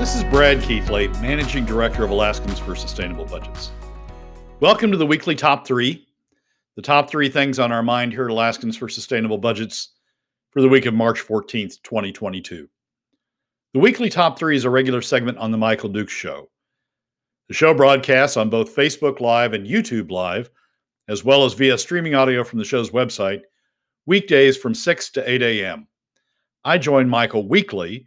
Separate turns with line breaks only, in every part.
This is Brad Keithley, Managing Director of Alaskans for Sustainable Budgets. Welcome to the weekly top three, the top three things on our mind here at Alaskans for Sustainable Budgets for the week of March 14th, 2022. The weekly top three is a regular segment on The Michael Dukes Show. The show broadcasts on both Facebook Live and YouTube Live, as well as via streaming audio from the show's website, weekdays from 6 to 8 a.m. I join Michael weekly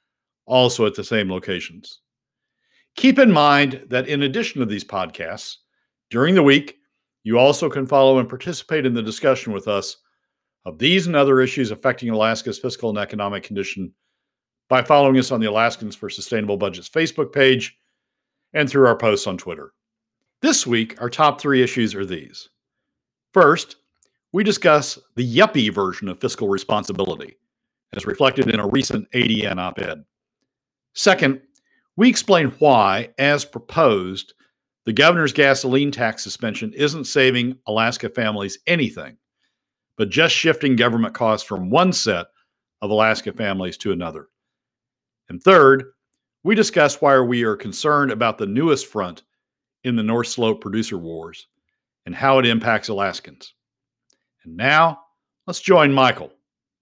also at the same locations. Keep in mind that in addition to these podcasts, during the week, you also can follow and participate in the discussion with us of these and other issues affecting Alaska's fiscal and economic condition by following us on the Alaskans for Sustainable Budgets Facebook page and through our posts on Twitter. This week, our top three issues are these. First, we discuss the yuppie version of fiscal responsibility, as reflected in a recent ADN op ed. Second, we explain why, as proposed, the governor's gasoline tax suspension isn't saving Alaska families anything, but just shifting government costs from one set of Alaska families to another. And third, we discuss why we are concerned about the newest front in the North Slope producer wars and how it impacts Alaskans. And now, let's join Michael.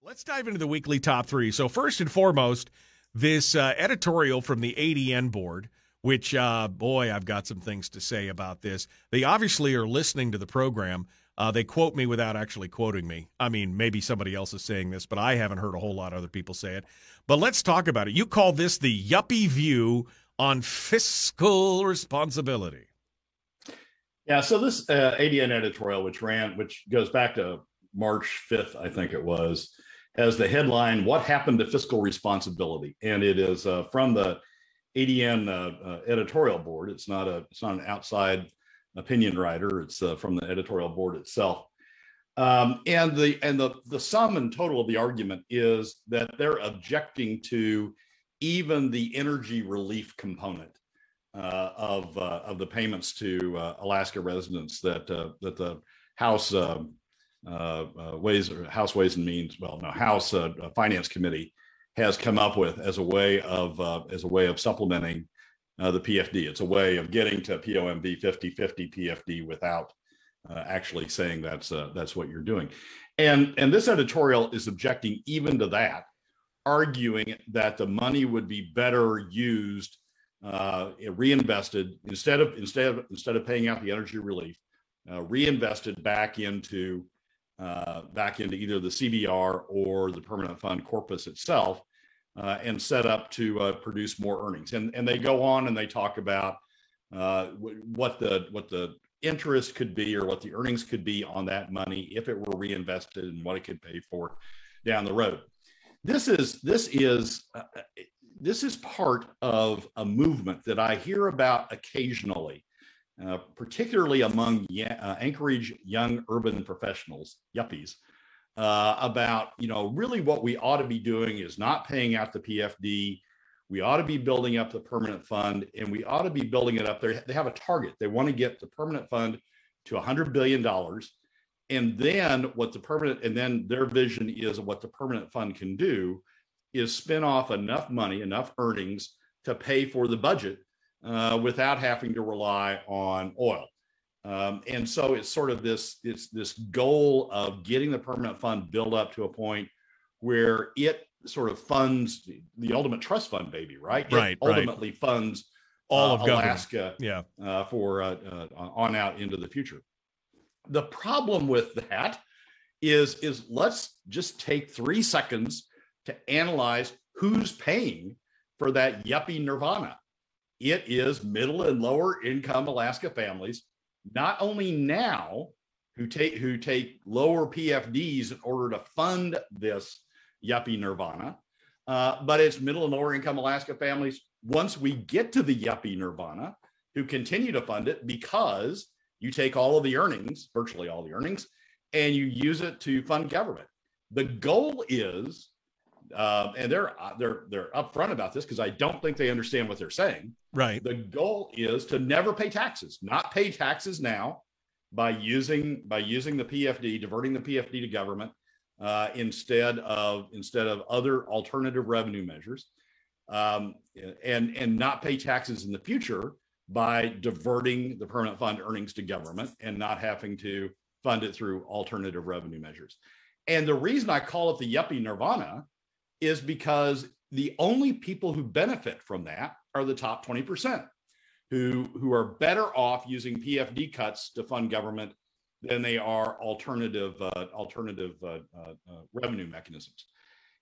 Let's dive into the weekly top three. So, first and foremost, this uh, editorial from the ADN board, which, uh, boy, I've got some things to say about this. They obviously are listening to the program. Uh, they quote me without actually quoting me. I mean, maybe somebody else is saying this, but I haven't heard a whole lot of other people say it. But let's talk about it. You call this the yuppie view on fiscal responsibility.
Yeah, so this uh, ADN editorial, which ran, which goes back to March 5th, I think it was, has the headline "What Happened to Fiscal Responsibility," and it is uh, from the ADN uh, uh, editorial board. It's not a it's not an outside opinion writer. It's uh, from the editorial board itself. Um, and the and the the sum and total of the argument is that they're objecting to even the energy relief component uh, of uh, of the payments to Alaska residents that that the House uh, uh, ways House Ways and Means, well, no, House uh, Finance Committee has come up with as a way of as a way of supplementing the PFD. It's a way of getting to POMV 50-50 PFD without actually saying that's that's what you're doing. And and this editorial is objecting even to that, arguing that the money would be better used uh, reinvested instead of instead of instead of paying out the energy relief, uh, reinvested back into uh, back into either the CBR or the permanent fund corpus itself uh, and set up to uh, produce more earnings. And, and they go on and they talk about uh, what the what the interest could be or what the earnings could be on that money if it were reinvested and what it could pay for down the road. This is this is this is part of a movement that I hear about occasionally uh, particularly among uh, Anchorage young urban professionals, yuppies, uh, about you know really what we ought to be doing is not paying out the PFD. We ought to be building up the permanent fund, and we ought to be building it up. There, they have a target. They want to get the permanent fund to 100 billion dollars, and then what the permanent and then their vision is what the permanent fund can do is spin off enough money, enough earnings to pay for the budget uh, without having to rely on oil. Um, and so it's sort of this it's this goal of getting the permanent fund built up to a point where it sort of funds the ultimate trust fund baby, right? It
right.
ultimately
right.
funds
all of
uh, Alaska,
yeah,
uh, for uh, uh, on out into the future. The problem with that is is let's just take three seconds to analyze who's paying for that yuppie nirvana it is middle and lower income Alaska families, not only now who take who take lower PFDs in order to fund this yuppie nirvana, uh, but it's middle and lower income Alaska families once we get to the yuppie nirvana who continue to fund it because you take all of the earnings, virtually all the earnings, and you use it to fund government. The goal is, uh, and they're uh, they're they're upfront about this because I don't think they understand what they're saying.
Right.
The goal is to never pay taxes, not pay taxes now by using by using the PFD, diverting the PFD to government uh, instead of instead of other alternative revenue measures, um, and and not pay taxes in the future by diverting the permanent fund earnings to government and not having to fund it through alternative revenue measures. And the reason I call it the yuppie nirvana is because the only people who benefit from that are the top 20% who, who are better off using PFD cuts to fund government than they are alternative uh, alternative uh, uh, uh revenue mechanisms.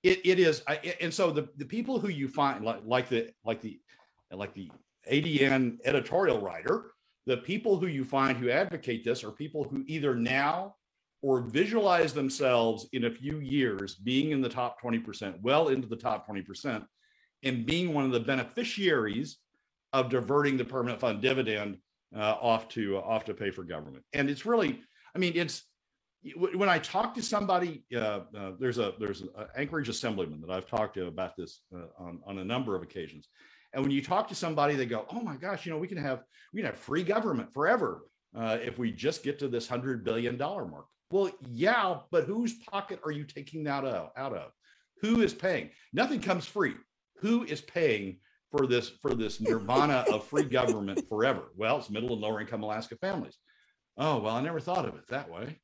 It, it is, and so the, the people who you find like, like the like the like the ADN editorial writer, the people who you find who advocate this are people who either now or visualize themselves in a few years being in the top 20%, well into the top 20%, and being one of the beneficiaries of diverting the permanent fund dividend uh, off to uh, off to pay for government. And it's really, I mean, it's when I talk to somebody, uh, uh, there's a there's an Anchorage assemblyman that I've talked to about this uh, on on a number of occasions, and when you talk to somebody, they go, "Oh my gosh, you know, we can have we can have free government forever uh, if we just get to this hundred billion dollar mark." Well, yeah, but whose pocket are you taking that out of? Who is paying? Nothing comes free. Who is paying for this for this nirvana of free government forever? Well, it's middle and lower income Alaska families. Oh well, I never thought of it that way.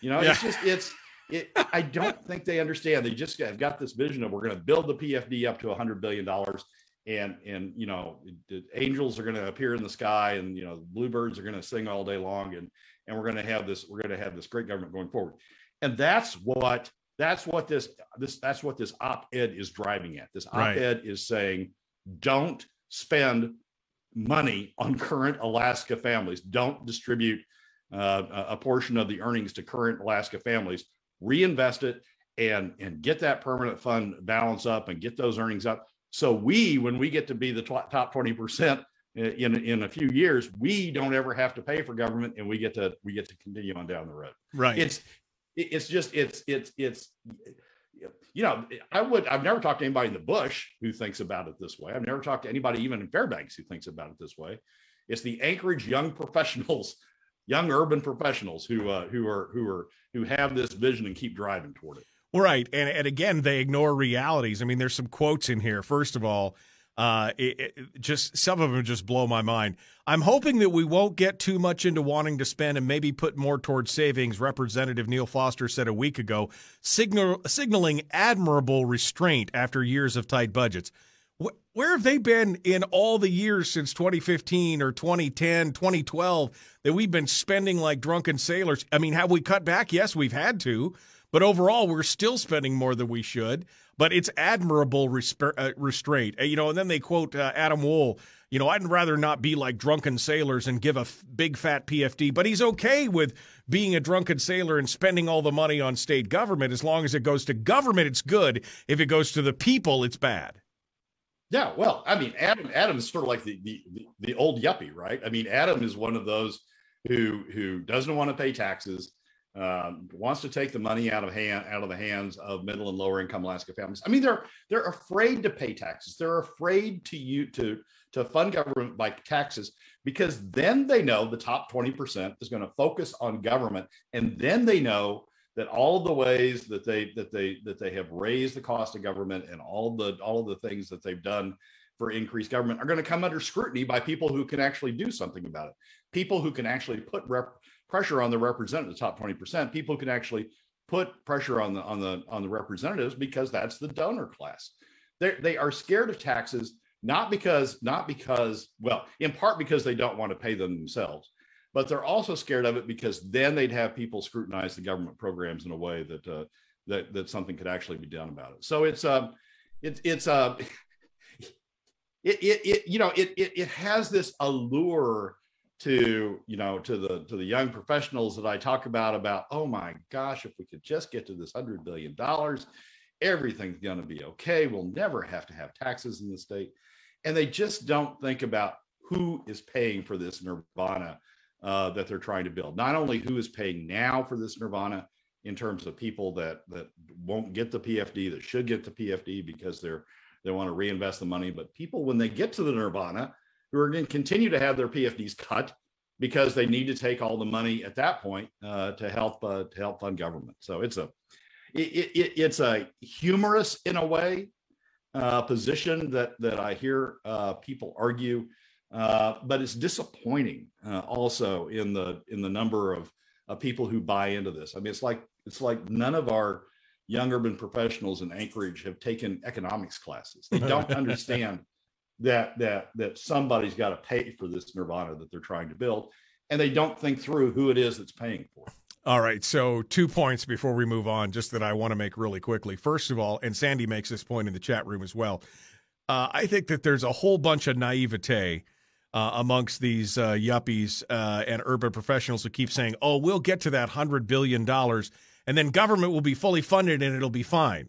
You know, yeah. it's just it's it, I don't think they understand. They just have got this vision of we're going to build the PFD up to a hundred billion dollars, and and you know the angels are going to appear in the sky and you know bluebirds are going to sing all day long and and we're going to have this we're going to have this great government going forward. And that's what that's what this this that's what this op-ed is driving at. This op-ed right. is saying don't spend money on current alaska families. Don't distribute uh, a portion of the earnings to current alaska families. Reinvest it and and get that permanent fund balance up and get those earnings up. So we, when we get to be the top 20% in, in a few years, we don't ever have to pay for government and we get to, we get to continue on down the road.
Right.
It's, it's just, it's, it's, it's, you know, I would, I've never talked to anybody in the bush who thinks about it this way. I've never talked to anybody even in Fairbanks who thinks about it this way. It's the Anchorage young professionals, young urban professionals who, uh, who are, who are, who have this vision and keep driving toward it.
Right. And, and again, they ignore realities. I mean, there's some quotes in here. First of all, uh, it, it, just some of them just blow my mind. I'm hoping that we won't get too much into wanting to spend and maybe put more towards savings. Representative Neal Foster said a week ago, signal, signaling admirable restraint after years of tight budgets. where have they been in all the years since 2015 or 2010, 2012 that we've been spending like drunken sailors? I mean, have we cut back? Yes, we've had to. But overall, we're still spending more than we should. But it's admirable resp- uh, restraint. Uh, you know, and then they quote uh, Adam Wool. You know, I'd rather not be like drunken sailors and give a f- big fat PFD, but he's okay with being a drunken sailor and spending all the money on state government as long as it goes to government. It's good. If it goes to the people, it's bad.
Yeah, well, I mean, Adam Adam is sort of like the, the the old yuppie, right? I mean, Adam is one of those who who doesn't want to pay taxes um, wants to take the money out of hand out of the hands of middle and lower income Alaska families. I mean, they're they're afraid to pay taxes. They're afraid to you to to fund government by taxes because then they know the top 20% is going to focus on government and then they know that all of the ways that they that they that they have raised the cost of government and all the all of the things that they've done for increased government are going to come under scrutiny by people who can actually do something about it people who can actually put rep, pressure on the representative, the top 20%, people can actually put pressure on the on the on the representatives because that's the donor class. They they are scared of taxes not because not because well in part because they don't want to pay them themselves but they're also scared of it because then they'd have people scrutinize the government programs in a way that uh, that that something could actually be done about it so it's um uh, it's it's uh it, it, it you know it, it it has this allure to you know to the to the young professionals that I talk about about oh my gosh if we could just get to this 100 billion dollars everything's going to be okay we'll never have to have taxes in the state and they just don't think about who is paying for this nirvana uh, that they're trying to build. Not only who is paying now for this nirvana in terms of people that that won't get the PFD that should get the PFD because they're they want to reinvest the money, but people when they get to the nirvana who are going to continue to have their PFDs cut because they need to take all the money at that point uh, to help uh, to help fund government. So it's a it, it, it's a humorous in a way uh, position that that I hear uh, people argue, uh, but it's disappointing uh, also in the in the number of, of people who buy into this. I mean, it's like it's like none of our young urban professionals in Anchorage have taken economics classes. They don't understand that that that somebody's got to pay for this nirvana that they're trying to build, and they don't think through who it is that's paying for. It.
All right. So, two points before we move on, just that I want to make really quickly. First of all, and Sandy makes this point in the chat room as well. Uh, I think that there's a whole bunch of naivete uh, amongst these uh, yuppies uh, and urban professionals who keep saying, oh, we'll get to that $100 billion and then government will be fully funded and it'll be fine.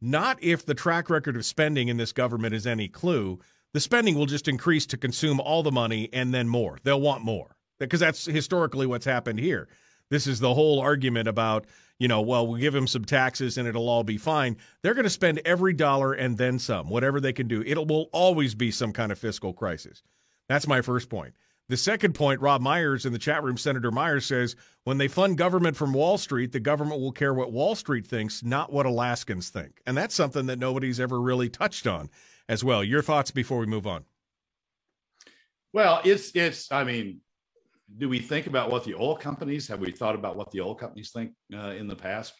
Not if the track record of spending in this government is any clue. The spending will just increase to consume all the money and then more. They'll want more because that's historically what's happened here. This is the whole argument about, you know, well, we'll give them some taxes and it'll all be fine. They're going to spend every dollar and then some, whatever they can do. It will always be some kind of fiscal crisis. That's my first point. The second point, Rob Myers in the chat room, Senator Myers says, when they fund government from Wall Street, the government will care what Wall Street thinks, not what Alaskans think. And that's something that nobody's ever really touched on as well. Your thoughts before we move on?
Well, it's it's I mean, do we think about what the oil companies have we thought about what the oil companies think uh, in the past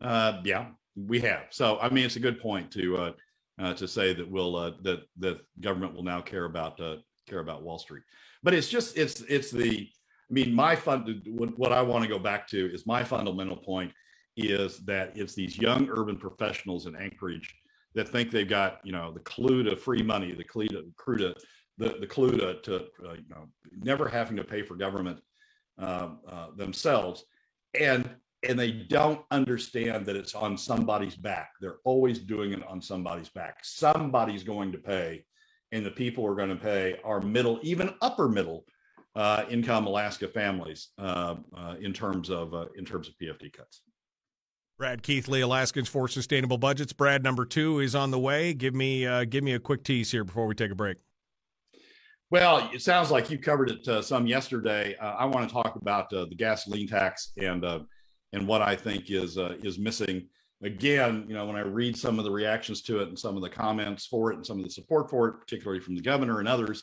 uh, yeah we have so i mean it's a good point to uh, uh to say that we'll uh, that that government will now care about uh, care about wall street but it's just it's it's the i mean my fund what i want to go back to is my fundamental point is that it's these young urban professionals in anchorage that think they've got you know the clue to free money the clue to, clue to the, the clue to, to uh, you know never having to pay for government uh, uh, themselves. And and they don't understand that it's on somebody's back. They're always doing it on somebody's back. Somebody's going to pay and the people are going to pay are middle even upper middle uh, income alaska families uh, uh, in terms of in terms of pfd cuts
Brad Keithley, Alaskans for Sustainable Budgets. Brad, number two is on the way. Give me give me a quick tease here before we take a break.
Well, it sounds like you covered it uh, some yesterday. Uh, I want to talk about uh, the gasoline tax and uh, and what I think is uh, is missing. Again, you know, when I read some of the reactions to it and some of the comments for it and some of the support for it, particularly from the governor and others,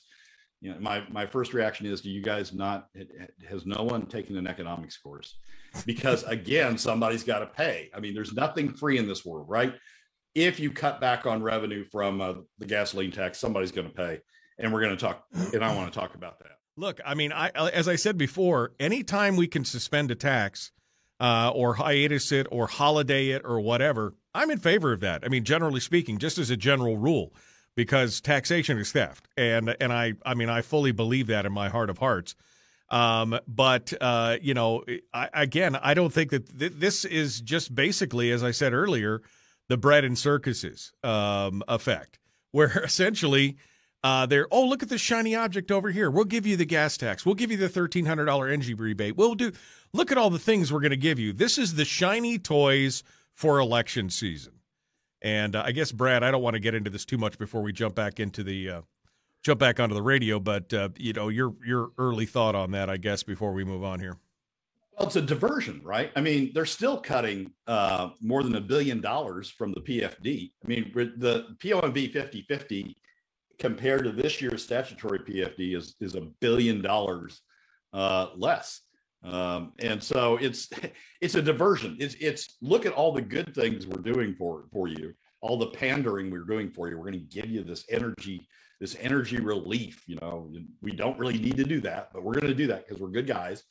you know, my my first reaction is, do you guys not? Has no one taken an economics course? Because again, somebody's got to pay. I mean, there's nothing free in this world, right? If you cut back on revenue from uh, the gasoline tax, somebody's going to pay and we're going to talk and i want to talk about that
look i mean i as i said before anytime we can suspend a tax uh, or hiatus it or holiday it or whatever i'm in favor of that i mean generally speaking just as a general rule because taxation is theft and and i i mean i fully believe that in my heart of hearts um, but uh, you know I, again i don't think that th- this is just basically as i said earlier the bread and circuses um, effect where essentially uh, they're oh look at this shiny object over here. We'll give you the gas tax. We'll give you the thirteen hundred dollar energy rebate. We'll do. Look at all the things we're going to give you. This is the shiny toys for election season. And uh, I guess Brad, I don't want to get into this too much before we jump back into the uh, jump back onto the radio. But uh, you know your your early thought on that, I guess, before we move on here.
Well, it's a diversion, right? I mean, they're still cutting uh, more than a billion dollars from the PFD. I mean, the POMV 50 50 compared to this year's statutory PFD is is a billion dollars uh, less. Um, and so it's it's a diversion. It's it's look at all the good things we're doing for for you, all the pandering we're doing for you. We're going to give you this energy, this energy relief. You know, we don't really need to do that, but we're going to do that because we're good guys.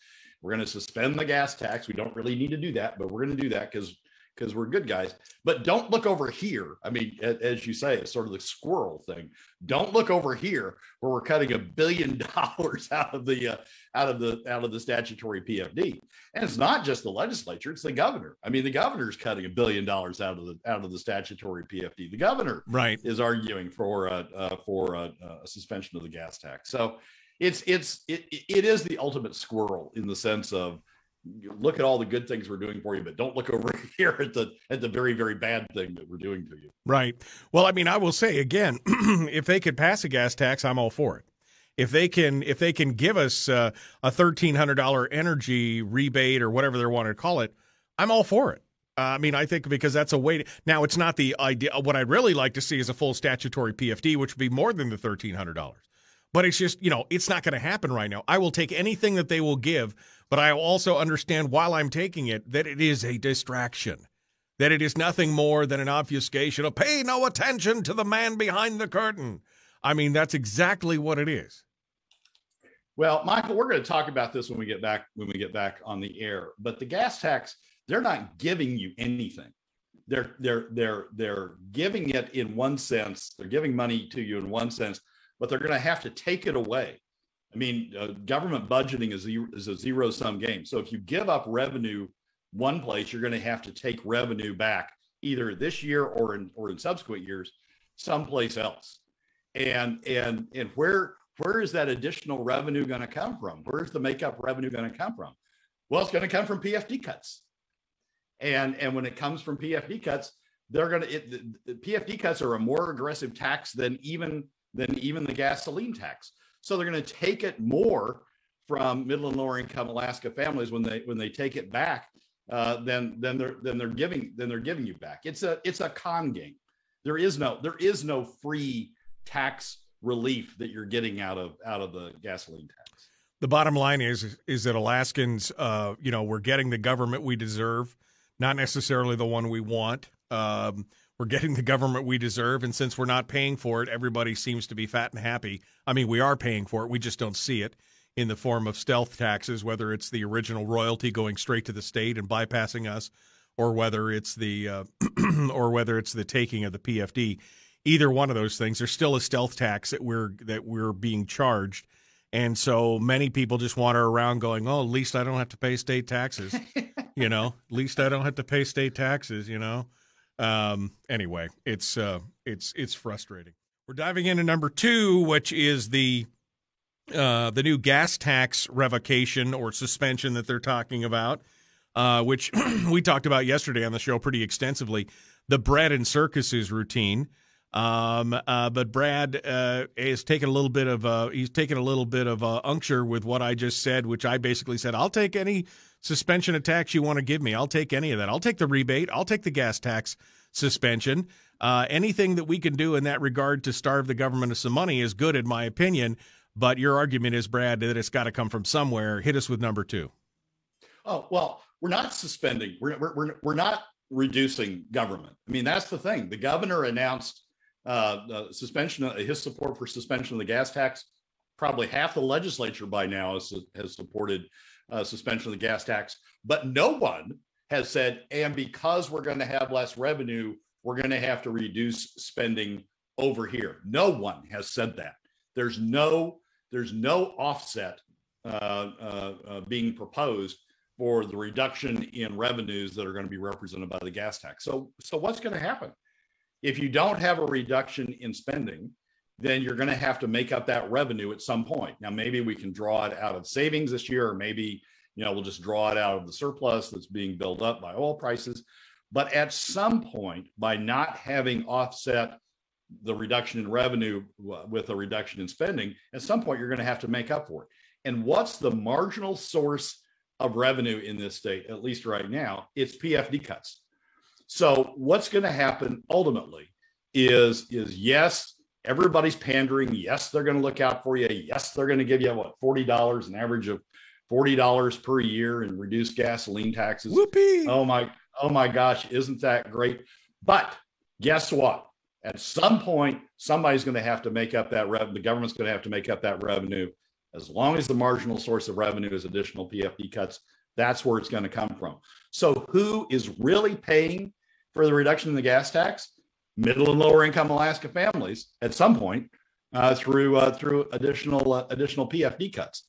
We're going to suspend the gas tax. We don't really need to do that, but we're going to do that because because we're good guys. But don't look over here. I mean, as you say, it's sort of the squirrel thing. Don't look over here where we're cutting a billion dollars out of the uh, out of the out of the statutory PFD. And it's not just the legislature; it's the governor. I mean, the governor's cutting a billion dollars out of the out of the statutory PFD. The governor,
right,
is arguing for uh, uh for a suspension of the gas tax. So it's it's it, it is the ultimate squirrel in the sense of look at all the good things we're doing for you, but don't look over here at the at the very very bad thing that we're doing to you.
Right. Well, I mean, I will say again, if they could pass a gas tax, I'm all for it. If they can, if they can give us uh, a thirteen hundred dollar energy rebate or whatever they want to call it, I'm all for it. Uh, I mean, I think because that's a way. To, now, it's not the idea. What I'd really like to see is a full statutory PFD, which would be more than the thirteen hundred dollars. But it's just, you know, it's not going to happen right now. I will take anything that they will give, but I also understand while I'm taking it that it is a distraction, that it is nothing more than an obfuscation of pay no attention to the man behind the curtain. I mean, that's exactly what it is.
Well, Michael, we're going to talk about this when we get back when we get back on the air. But the gas tax, they're not giving you anything. They're they're they're they're giving it in one sense. They're giving money to you in one sense but they're going to have to take it away. I mean, uh, government budgeting is a, is a zero sum game. So if you give up revenue one place, you're going to have to take revenue back either this year or in or in subsequent years someplace else. And and and where where is that additional revenue going to come from? Where's the makeup revenue going to come from? Well, it's going to come from PFD cuts. And and when it comes from PFD cuts, they're going to the, the PFD cuts are a more aggressive tax than even than even the gasoline tax. So they're going to take it more from middle and lower income Alaska families when they when they take it back uh, then then they're then they're giving then they're giving you back. It's a it's a con game. There is no there is no free tax relief that you're getting out of out of the gasoline tax.
The bottom line is is that Alaskans, uh, you know, we're getting the government we deserve, not necessarily the one we want. Um, we're getting the government we deserve. And since we're not paying for it, everybody seems to be fat and happy. I mean, we are paying for it, we just don't see it in the form of stealth taxes, whether it's the original royalty going straight to the state and bypassing us, or whether it's the uh, or whether it's the taking of the PFD. Either one of those things, there's still a stealth tax that we're that we're being charged. And so many people just wander around going, "Oh, at least I don't have to pay state taxes." you know, at least I don't have to pay state taxes, you know. Um, anyway, it's uh, it's it's frustrating. We're diving into number two, which is the uh, the new gas tax revocation or suspension that they're talking about, uh, which we talked about yesterday on the show pretty extensively. The bread and circuses routine. Um, uh, but Brad uh, is taking a little bit of uh, he's taking a little bit of uh, uncture with what I just said, which I basically said I'll take any suspension of tax you want to give me. I'll take any of that. I'll take the rebate. I'll take the gas tax suspension. Uh, anything that we can do in that regard to starve the government of some money is good, in my opinion. But your argument is, Brad, that it's got to come from somewhere. Hit us with number two.
Oh well, we're not suspending. We're we're we're not reducing government. I mean, that's the thing. The governor announced uh, suspension, of, his support for suspension of the gas tax. Probably half the legislature by now has, has supported uh, suspension of the gas tax, but no one has said, and because we're going to have less revenue, we're going to have to reduce spending over here. No one has said that. There's no there's no offset uh, uh, uh, being proposed for the reduction in revenues that are going to be represented by the gas tax. So so what's going to happen if you don't have a reduction in spending? Then you're going to have to make up that revenue at some point. Now, maybe we can draw it out of savings this year, or maybe you know we'll just draw it out of the surplus that's being built up by oil prices. But at some point, by not having offset the reduction in revenue with a reduction in spending, at some point you're going to have to make up for it. And what's the marginal source of revenue in this state, at least right now? It's PFD cuts. So what's going to happen ultimately is is yes, everybody's pandering. Yes, they're going to look out for you. Yes, they're going to give you what forty dollars, an average of forty dollars per year, and reduce gasoline taxes.
Whoopee!
Oh my, oh my gosh, isn't that great? But guess what? At some point, somebody's going to have to make up that revenue. The government's going to have to make up that revenue. As long as the marginal source of revenue is additional PFD cuts, That's where it's going to come from. So, who is really paying for the reduction in the gas tax? Middle and lower income Alaska families at some point uh, through uh, through additional uh, additional PFD cuts.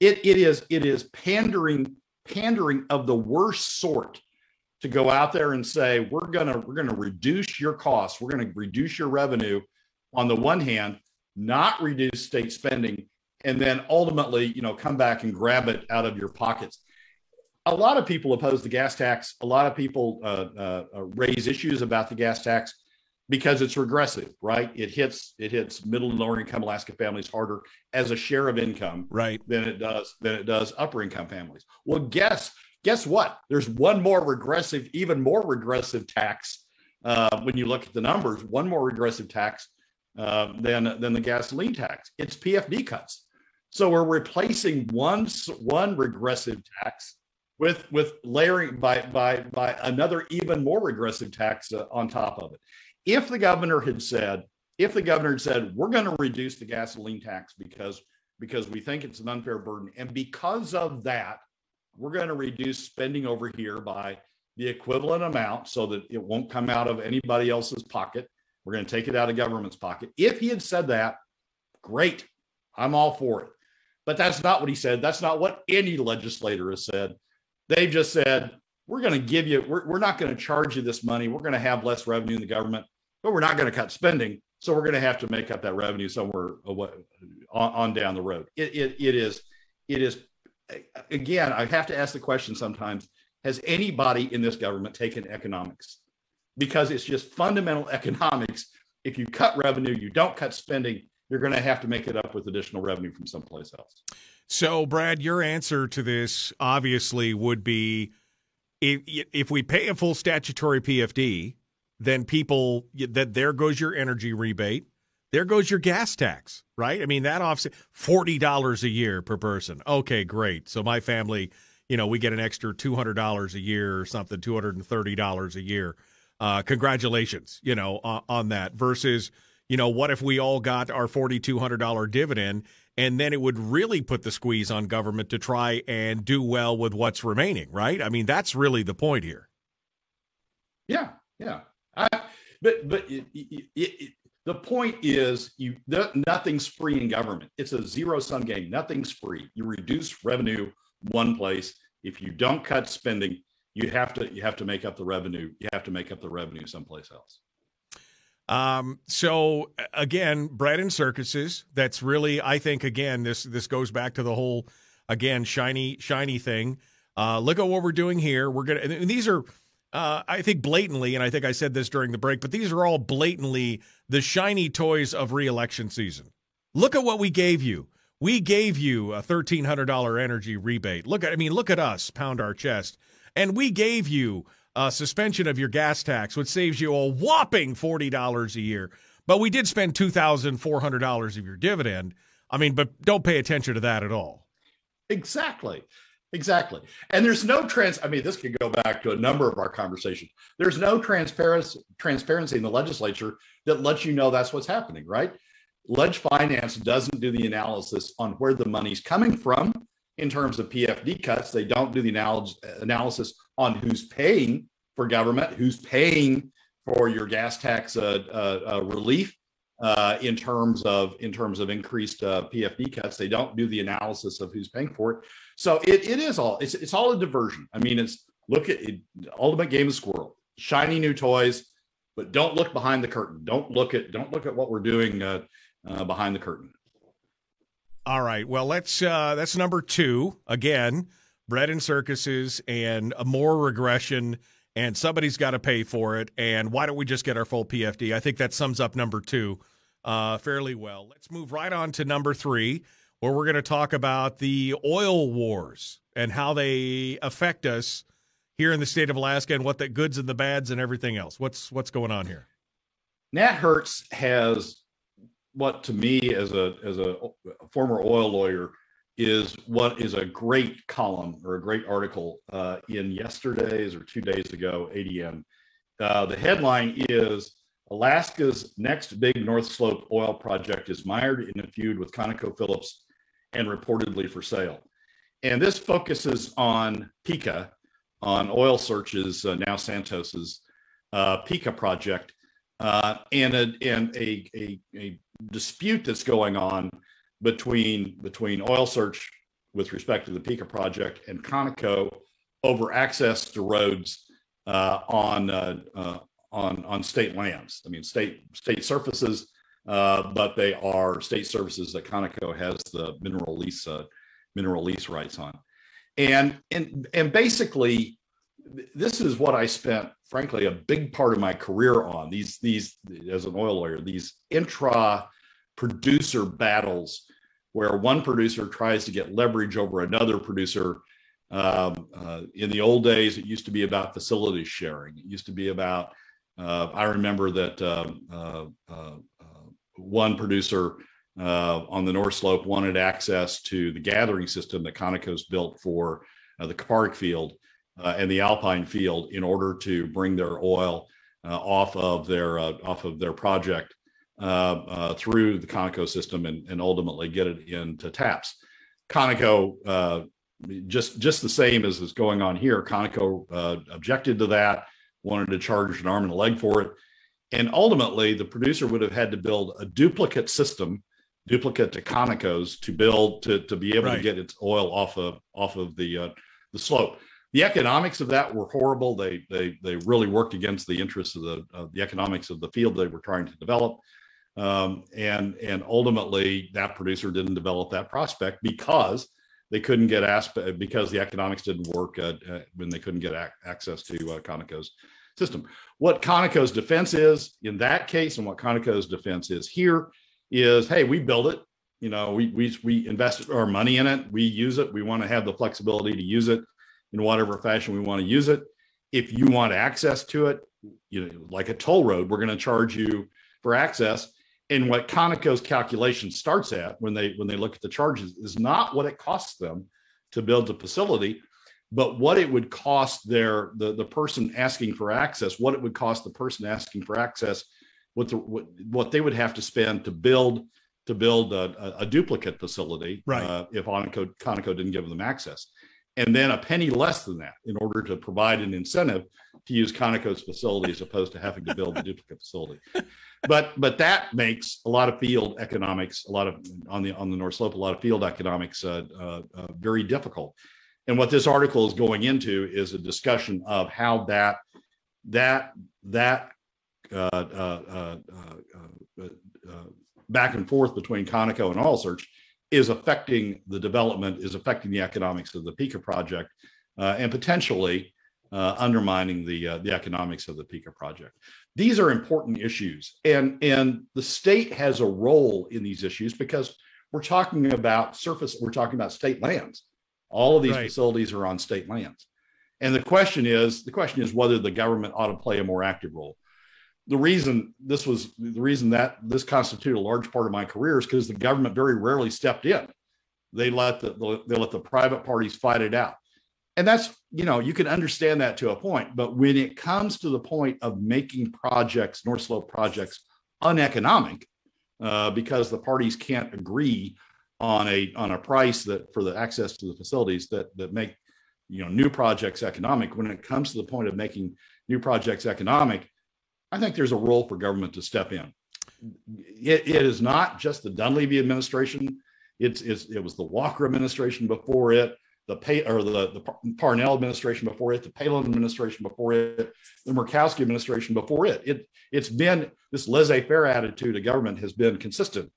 It, it is it is pandering pandering of the worst sort to go out there and say we're gonna we're gonna reduce your costs, we're gonna reduce your revenue. On the one hand, not reduce state spending, and then ultimately, you know, come back and grab it out of your pockets. A lot of people oppose the gas tax. A lot of people uh, uh, uh raise issues about the gas tax because it's regressive, right? It hits it hits middle and lower income Alaska families harder as a share of income,
right,
than it does than it does upper income families. Well, guess guess what? There's one more regressive, even more regressive tax uh, when you look at the numbers. One more regressive tax uh, than than the gasoline tax. It's PFD cuts. So we're replacing one one regressive tax with with layering by by by another even more regressive tax uh, on top of it if the governor had said, if the governor had said, we're going to reduce the gasoline tax because because we think it's an unfair burden, and because of that, we're going to reduce spending over here by the equivalent amount so that it won't come out of anybody else's pocket. We're going to take it out of government's pocket. If he had said that, great. I'm all for it. But that's not what he said. That's not what any legislator has said. They've just said, we're going to give you, we're, we're not going to charge you this money. We're going to have less revenue in the government but we're not going to cut spending. So we're going to have to make up that revenue somewhere away, on, on down the road. It, it, it is, it is, again, I have to ask the question sometimes, has anybody in this government taken economics? Because it's just fundamental economics. If you cut revenue, you don't cut spending, you're going to have to make it up with additional revenue from someplace else.
So, Brad, your answer to this obviously would be if, if we pay a full statutory PFD, then people that there goes your energy rebate there goes your gas tax right? I mean that offset $40 a year per person. Okay great. So my family you know we get an extra $200 a year or something $230 a year. Uh, congratulations you know on, on that versus you know what if we all got our $4200 dividend and then it would really put the squeeze on government to try and do well with what's remaining right? I mean that's really the point here.
Yeah yeah I, but but it, it, it, the point is, you nothing's free in government. It's a zero sum game. Nothing's free. You reduce revenue one place. If you don't cut spending, you have to you have to make up the revenue. You have to make up the revenue someplace else.
Um, so again, bread and circuses. That's really, I think, again, this this goes back to the whole again shiny shiny thing. Uh, look at what we're doing here. We're gonna, and these are uh, I think blatantly, and I think I said this during the break, but these are all blatantly the shiny toys of reelection season. Look at what we gave you. We gave you a thirteen hundred dollar energy rebate. Look at, I mean, look at us pound our chest, and we gave you a suspension of your gas tax, which saves you a whopping forty dollars a year. But we did spend two thousand four hundred dollars of your dividend. I mean, but don't pay attention to that at all.
Exactly. Exactly. And there's no trans I mean this could go back to a number of our conversations. There's no transparency transparency in the legislature that lets you know that's what's happening, right? Ledge Finance doesn't do the analysis on where the money's coming from in terms of PFD cuts. They don't do the analysis on who's paying for government, who's paying for your gas tax uh, uh, uh, relief uh, in terms of in terms of increased uh, PFD cuts. They don't do the analysis of who's paying for it. So it, it is all it's it's all a diversion. I mean, it's look at it, ultimate game of squirrel, shiny new toys, but don't look behind the curtain. Don't look at don't look at what we're doing uh, uh behind the curtain.
All right. Well, let's uh, that's number two again. Bread and circuses and more regression and somebody's got to pay for it. And why don't we just get our full PFD? I think that sums up number two uh, fairly well. Let's move right on to number three, where we're going to talk about the oil wars and how they affect us here in the state of Alaska and what the goods and the bads and everything else. What's what's going on here?
Nat Herz has what to me as a as a former oil lawyer is what is a great column or a great article uh, in yesterday's or two days ago ADN. Uh, the headline is Alaska's next big North Slope oil project is mired in a feud with ConocoPhillips and reportedly for sale. And this focuses on Pikka, on Oil Search's, uh, now Santos's uh, Pikka project, uh, and, a, and a, a, a dispute that's going on between, between Oil Search with respect to the Pikka project and Conoco over access to roads uh, on, uh, uh, on, on state lands. I mean, state, state surfaces, uh, but they are state services that Conoco has the mineral lease uh, mineral lease rights on. And, and, and basically, this is what I spent, frankly, a big part of my career on these, these, as an oil lawyer, these intra producer battles where one producer tries to get leverage over another producer. Um, uh, in the old days, it used to be about facility sharing. It used to be about, uh, I remember that um, uh, uh, one producer uh, on the North Slope wanted access to the gathering system that Conoco's built for uh, the Kuparuk field uh, and the Alpine field in order to bring their oil uh, off of their uh, off of their project uh, through the Conoco system and, and ultimately get it into TAPS. Conoco just just the same as is going on here. Conoco objected to that, wanted to charge an arm and a leg for it. And ultimately, the producer would have had to build a duplicate system duplicate to Conoco's to build to, to be able right. to get its oil off of off of the uh, the slope. The economics of that were horrible. They they they really worked against the interests of the the economics of the field they were trying to develop. Um, and and ultimately that producer didn't develop that prospect because they couldn't get aspect because the economics didn't work uh, uh, when they couldn't get ac- access to uh, Conoco's system. What Conoco's defense is in that case, and what Conoco's defense is here, is hey, we build it. You know, we we we invested our money in it. We use it. We want to have the flexibility to use it in whatever fashion we want to use it. If you want access to it, you know, like a toll road, we're going to charge you for access. And what Conoco's calculation starts at when they when they look at the charges is not what it costs them to build the facility, but what it would cost their the, the person asking for access, what it would cost the person asking for access what the what, what they would have to spend to build to build a, a duplicate facility
right.
uh, if Conoco, Conoco didn't give them access, and then a penny less than that in order to provide an incentive to use Conoco's facility as opposed to having to build a duplicate facility. But but that makes a lot of field economics, a lot of on the on the North Slope, a lot of field economics uh, uh, uh very difficult. And what this article is going into is a discussion of how that that that uh, uh, uh, back and forth between Conoco and Oil Search is affecting the development, is affecting the economics of the Pikka project, and potentially undermining the the economics of the Pikka project. These are important issues, and and the state has a role in these issues because we're talking about surface, we're talking about state lands. All of these right. facilities are on state lands. And the question is, the question is whether the government ought to play a more active role the reason this was the reason that this constituted a large part of my career is because the government very rarely stepped in. They let the they let the private parties fight it out, and that's you know you can understand that to a point. But when it comes to the point of making projects, North Slope projects, uneconomic, uh, because the parties can't agree on a on a price that for the access to the facilities that that make you know new projects economic. When it comes to the point of making new projects economic I think there's a role for government to step in. It, it is not just the Dunleavy administration. It's, it's, it was the Walker administration before it, the pay or the, the Parnell administration before it, the Palin administration before it, the Murkowski administration before it. It it's been this laissez-faire attitude of government has been consistent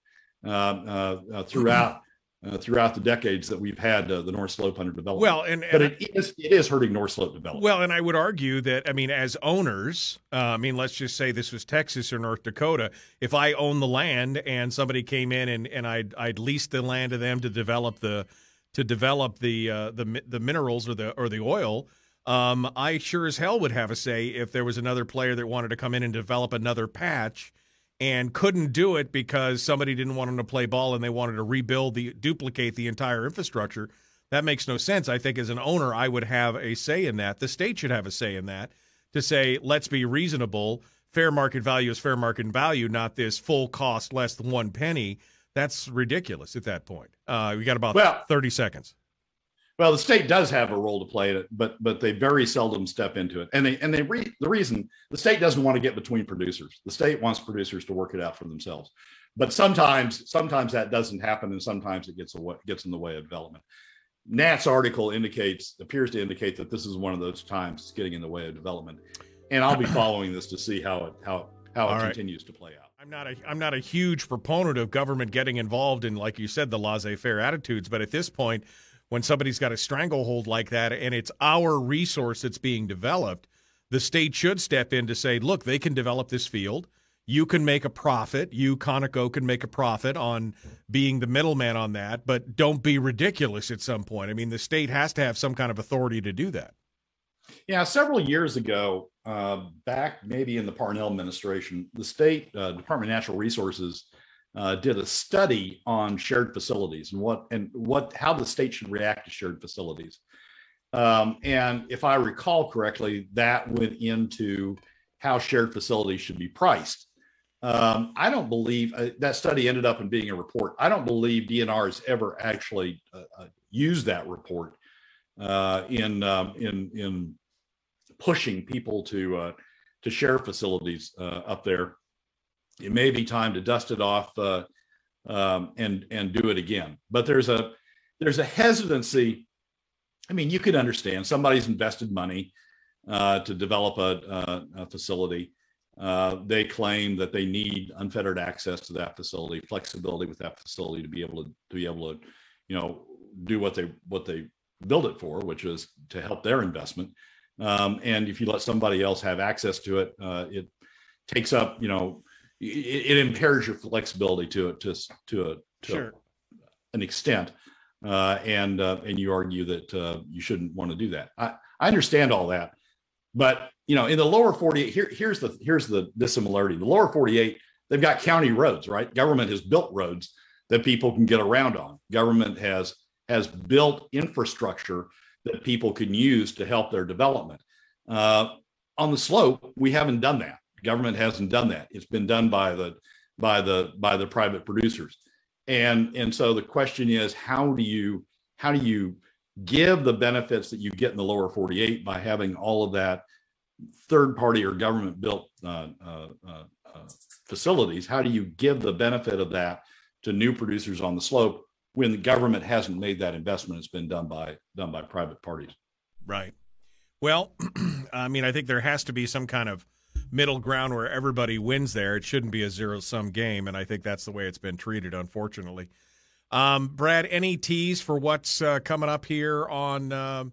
throughout uh, throughout the decades that we've had uh, the North Slope under development.
Well, and, and
but it is, it is hurting North Slope development.
Well, and I would argue that I mean, as owners, uh, I mean, let's just say this was Texas or North Dakota. If I own the land and somebody came in and, and I'd I'd lease the land to them to develop the to develop the uh, the the minerals or the or the oil. Um, I sure as hell would have a say if there was another player that wanted to come in and develop another patch and couldn't do it because somebody didn't want them to play ball and they wanted to rebuild the duplicate the entire infrastructure. That makes no sense. I think as an owner, I would have a say in that. The state should have a say in that to say, let's be reasonable. Fair market value is fair market value, not this full cost less than one penny. That's ridiculous at that point. Uh, we got about well, 30 seconds.
Well, the state does have a role to play in it, but but they very seldom step into it. And they and they re, the reason the state doesn't want to get between producers. The state wants producers to work it out for themselves. But sometimes sometimes that doesn't happen, and sometimes it gets away, gets in the way of development. Nat's article indicates appears to indicate that this is one of those times it's getting in the way of development, and I'll be following this to see how it how how it right. continues to play out.
I'm not a I'm not a huge proponent of government getting involved in, like you said, the laissez-faire attitudes, but at this point, when somebody's got a stranglehold like that and it's our resource that's being developed, the state should step in to say, look, they can develop this field you can make a profit. You, Conoco, can make a profit on being the middleman on that, but don't be ridiculous at some point. I mean, the state has to have some kind of authority to do that.
Yeah, several years ago, uh, back maybe in the Parnell administration, the state uh, Department of Natural Resources uh, did a study on shared facilities and what and what how the state should react to shared facilities. Um, and if I recall correctly, that went into how shared facilities should be priced. Um, I don't believe uh, that study ended up in being a report. I don't believe DNR has ever actually uh, uh, used that report uh, in um, in in pushing people to uh, to share facilities up there. It may be time to dust it off um, and and do it again. But there's a there's a hesitancy. I mean, you could understand somebody's invested money to develop a, a, a facility uh, they claim that they need unfettered access to that facility, flexibility with that facility to be able to, to be able to, you know, do what they what they build it for, which is to help their investment. Um, and if you let somebody else have access to it, uh, it takes up, you know, it, it, impairs your flexibility to it to to a to sure. an extent. Uh, and uh, and you argue that uh, you shouldn't want to do that. I, I understand all that, but you know, in the lower 48, here, here's the here's the dissimilarity. The lower 48, they've got county roads, right? Government has built roads that people can get around on. Government has has built infrastructure that people can use to help their development. Uh, on the slope, we haven't done that. Government hasn't done that. It's been done by the by the by the private producers. And and so the question is, how do you how do you give the benefits that you get in the lower 48 by having all of that third party or government built uh, uh, uh, uh, facilities how do you give the benefit of that to new producers on the slope when the government hasn't made that investment it's been done by done by private parties
right well i mean i think there has to be some kind of middle ground where everybody wins there it shouldn't be a zero sum game and i think that's the way it's been treated unfortunately um, Brad, any tease for what's uh, coming up here on um,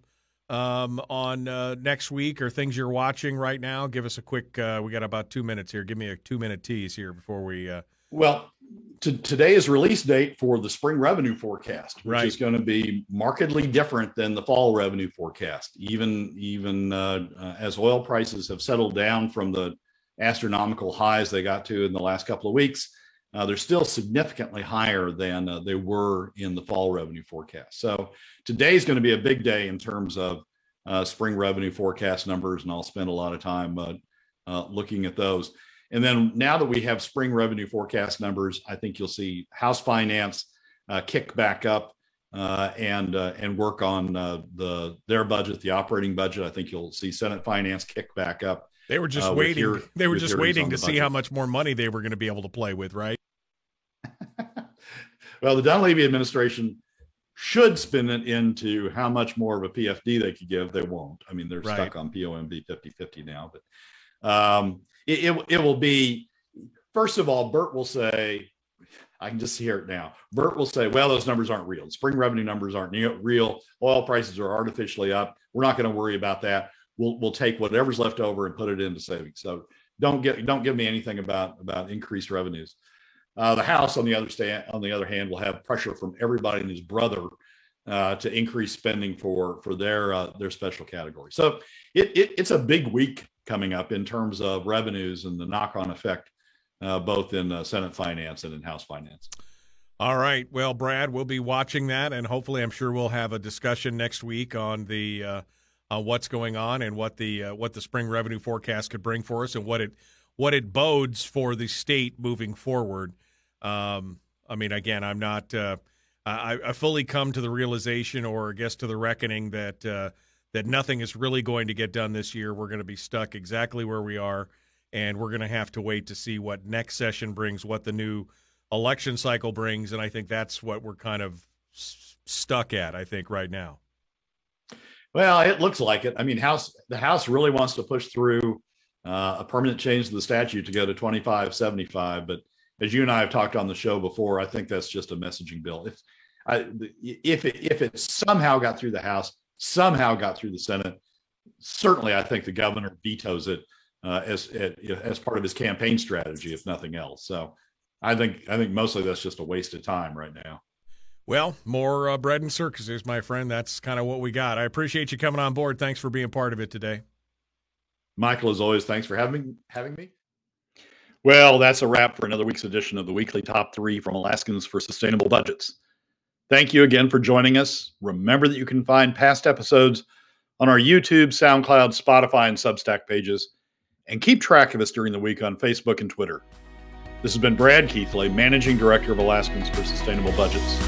um, on uh, next week or things you're watching right now? Give us a quick. Uh, we got about two minutes here. Give me a two minute tease here before we. Uh,
well, to, today is release date for the spring revenue forecast, which right. is going to be markedly different than the fall revenue forecast. Even even uh, uh, as oil prices have settled down from the astronomical highs they got to in the last couple of weeks uh, they're still significantly higher than uh, they were in the fall revenue forecast. So today is going to be a big day in terms of uh, spring revenue forecast numbers, and I'll spend a lot of time uh, uh, looking at those. And then now that we have spring revenue forecast numbers, I think you'll see House Finance uh, kick back up and and work on the their budget, the operating budget. I think you'll see Senate Finance kick back up.
They were just waiting. Your, they were just waiting to see how much more money they were going to be able to play with, right?
well, the Dunleavy administration should spin it into how much more of a PFD they could give. They won't. I mean, they're right. stuck on POMV 50 50 now, but um, it, it, it will be, first of all, Bert will say, I can just hear it now. Bert will say, well, those numbers aren't real. Spring revenue numbers aren't real. Oil prices are artificially up. We're not going to worry about that. We'll, we'll take whatever's left over and put it into savings. So don't get, don't give me anything about, about increased revenues. Uh, the House, on the other stand, on the other hand, will have pressure from everybody and his brother uh, to increase spending for for their uh, their special category. So it, it, it's a big week coming up in terms of revenues and the knock on effect, uh, both in uh, Senate Finance and in House Finance.
All right. Well, Brad, we'll be watching that, and hopefully, I'm sure we'll have a discussion next week on the uh, what's going on and what the what the spring revenue forecast could bring for us and what it what it bodes for the state moving forward. Um, I mean, again, I'm not. Uh, I, I fully come to the realization, or I guess to the reckoning, that uh, that nothing is really going to get done this year. We're going to be stuck exactly where we are, and we're going to have to wait to see what next session brings, what the new election cycle brings, and I think that's what we're kind of s- stuck at. I think right now.
Well, it looks like it. I mean, House the House really wants to push through uh, a permanent change to the statute to go to 2575. But as you and I have talked on the show before, I think that's just a messaging bill. If I, if it, if it somehow got through the House, somehow got through the Senate, certainly I think the governor vetoes it uh, as as part of his campaign strategy, if nothing else. So I think I think mostly that's just a waste of time right now.
Well, more uh, bread and circuses, my friend. That's kind of what we got. I appreciate you coming on board. Thanks for being part of it today.
Michael, as always, thanks for having having me.
Well, that's a wrap for another week's edition of the weekly top three from Alaskans for Sustainable Budgets. Thank you again for joining us. Remember that you can find past episodes on our YouTube, SoundCloud, Spotify, and Substack pages, and keep track of us during the week on Facebook and Twitter. This has been Brad Keithley, Managing Director of Alaskans for Sustainable Budgets.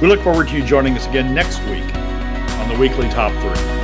We look forward to you joining us again next week on the weekly top three.